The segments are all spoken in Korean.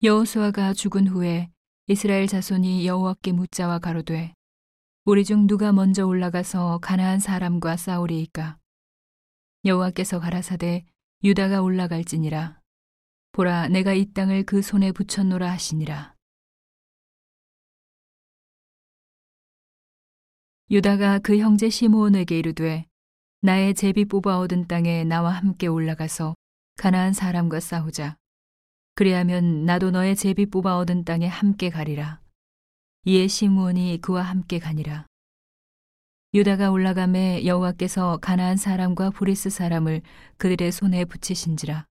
여호수아가 죽은 후에 이스라엘 자손이 여호와께 묻자와 가로되 우리 중 누가 먼저 올라가서 가나안 사람과 싸우리이까? 여호와께서 가라사대 유다가 올라갈지니라. 보라 내가 이 땅을 그 손에 붙였노라 하시니라. 유다가 그 형제 시므온에게 이르되 나의 제비 뽑아 얻은 땅에 나와 함께 올라가서 가나안 사람과 싸우자 그리하면 나도 너의 제비 뽑아 얻은 땅에 함께 가리라. 이에 시므온이 그와 함께 가니라. 유다가 올라가매 여호와께서 가나안 사람과 브리스 사람을 그들의 손에 붙이신지라.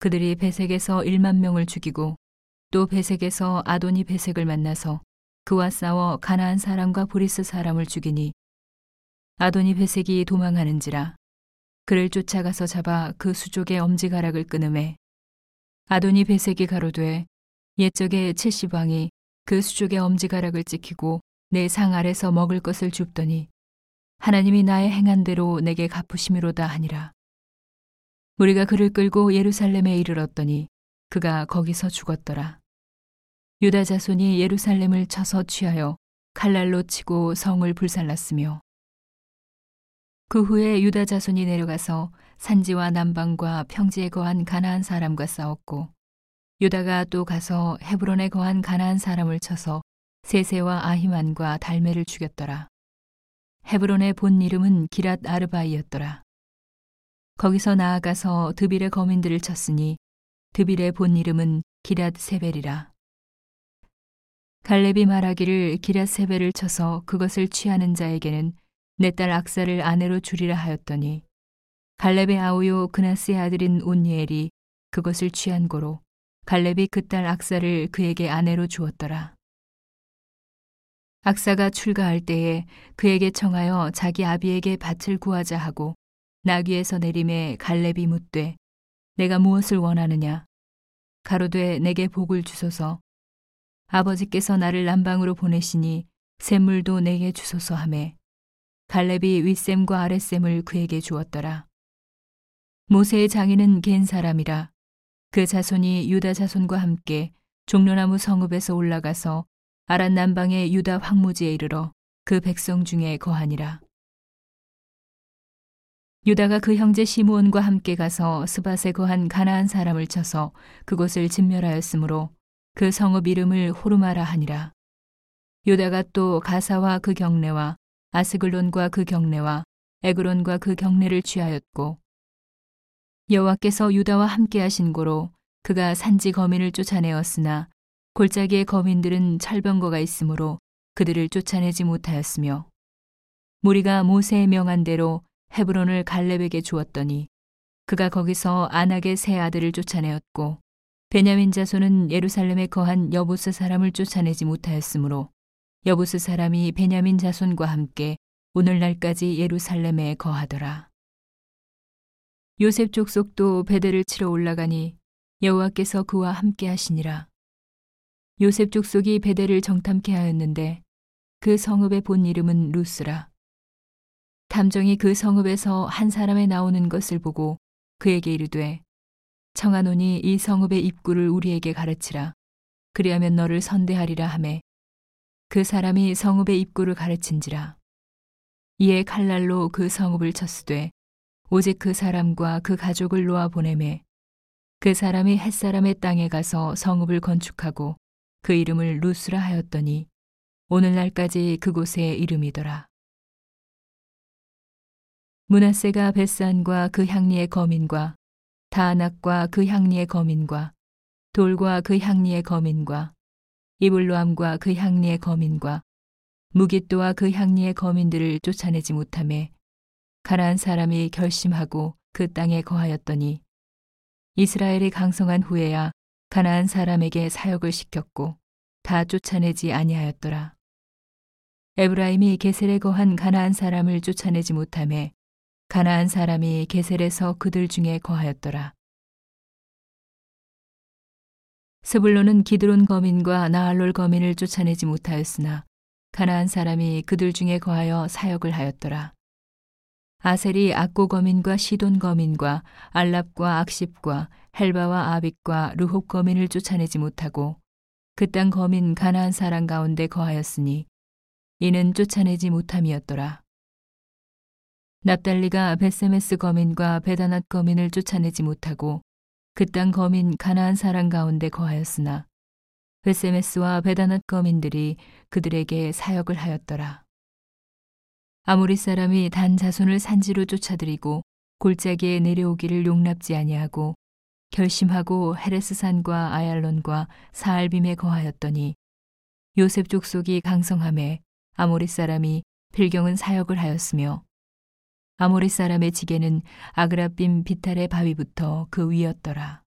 그들이 베색에서 1만 명을 죽이고 또 베색에서 아도니 베색을 만나서 그와 싸워 가나안 사람과 브리스 사람을 죽이니 아도니 베색이 도망하는지라 그를 쫓아가서 잡아 그 수족의 엄지가락을 끊음에 아도니 베색이 가로되 옛적에 칠시방이 그 수족의 엄지가락을 찍히고 내 상 아래서 먹을 것을 줍더니 하나님이 나의 행한 대로 내게 갚으심이로다 하니라. 우리가 그를 끌고 예루살렘에 이르렀더니 그가 거기서 죽었더라. 유다 자손이 예루살렘을 쳐서 취하여 칼날로 치고 성을 불살랐으며 그 후에 유다 자손이 내려가서 산지와 남방과 평지에 거한 가나안 사람과 싸웠고 유다가 또 가서 헤브론에 거한 가나안 사람을 쳐서 세세와 아히만과 달메를 죽였더라. 헤브론의 본 이름은 기랏 아르바이였더라. 거기서 나아가서 드빌의 거민들을 쳤으니 드빌의 본 이름은 기랏 세벨이라. 갈렙이 말하기를 기랏 세벨을 쳐서 그것을 취하는 자에게는 내 딸 악사를 아내로 주리라 하였더니 갈렙의 아우요 그나스의 아들인 온니엘이 그것을 취한 고로 갈렙이 그 딸 악사를 그에게 아내로 주었더라. 악사가 출가할 때에 그에게 청하여 자기 아비에게 밭을 구하자 하고 나귀에서 내림에 갈렙이 묻되 내가 무엇을 원하느냐 가로되 내게 복을 주소서 아버지께서 나를 남방으로 보내시니 샘물도 내게 주소서 하매 갈렙이 윗샘과 아랫샘을 그에게 주었더라. 모세의 장인은 겐 사람이라 그 자손이 유다 자손과 함께 종려나무 성읍에서 올라가서 아란 남방의 유다 황무지에 이르러 그 백성 중에 거하니라. 유다가 그 형제 시므온과 함께 가서 스밧에 거한 가나안 사람을 쳐서 그곳을 진멸하였으므로 그 성읍 이름을 호르마라 하니라. 유다가 또 가사와 그 경내와 아스글론과 그 경내와 에그론과 그 경내를 취하였고 여호와께서 유다와 함께 하신 고로 그가 산지 거민을 쫓아내었으나 골짜기의 거민들은 철병거가 있으므로 그들을 쫓아내지 못하였으며 무리가 모세의 명한 대로 헤브론을 갈렙에게 주었더니 그가 거기서 안악의 세 아들을 쫓아내었고 베냐민 자손은 예루살렘에 거한 여부스 사람을 쫓아내지 못하였으므로 여부스 사람이 베냐민 자손과 함께 오늘날까지 예루살렘에 거하더라. 요셉 족속도 베델을 치러 올라가니 여호와께서 그와 함께 하시니라. 요셉 족속이 베델을 정탐케 하였는데 그 성읍의 본 이름은 루스라. 탐정이 그 성읍에서 한 사람의 나오는 것을 보고 그에게 이르되 청하노니 이 성읍의 입구를 우리에게 가르치라. 그리하면 너를 선대하리라 하매 그 사람이 성읍의 입구를 가르친지라. 이에 칼날로 그 성읍을 쳤으되 오직 그 사람과 그 가족을 놓아 보내매 그 사람이 햇사람의 땅에 가서 성읍을 건축하고 그 이름을 루스라 하였더니 오늘날까지 그곳의 이름이더라. 문하세가 벳산과 그 향리의 거민과 다낙과 그 향리의 거민과 돌과 그 향리의 거민과 이블로암과 그 향리의 거민과 무기또와 그 향리의 거민들을 쫓아내지 못함에 가나안 사람이 결심하고 그 땅에 거하였더니 이스라엘이 강성한 후에야 가나안 사람에게 사역을 시켰고 다 쫓아내지 아니하였더라. 에브라임이 게셀에 거한 가나안 사람을 쫓아내지 못함에 가나안 사람이 게셀에서 그들 중에 거하였더라. 스불로는 기드론 거민과 나알롤 거민을 쫓아내지 못하였으나 가나안 사람이 그들 중에 거하여 사역을 하였더라. 아셀이 악고 거민과 시돈 거민과 알랍과 악십과 헬바와 아빅과 르홉 거민을 쫓아내지 못하고 그 땅 거민 가나안 사람 가운데 거하였으니 이는 쫓아내지 못함이었더라. 납달리가 베세메스 거민과 베다낫 거민을 쫓아내지 못하고 그 땅 거민 가나안 사람 가운데 거하였으나 베세메스와 베다낫 거민들이 그들에게 사역을 하였더라. 아모리 사람이 단 자손을 산지로 쫓아들이고 골짜기에 내려오기를 용납지 아니하고 결심하고 헤레스산과 아얄론과 사알빔에 거하였더니 요셉 족속이 강성함에 아모리 사람이 필경은 사역을 하였으며 아모리 사람의 지게는 아그라빔 비탈의 바위부터 그 위였더라.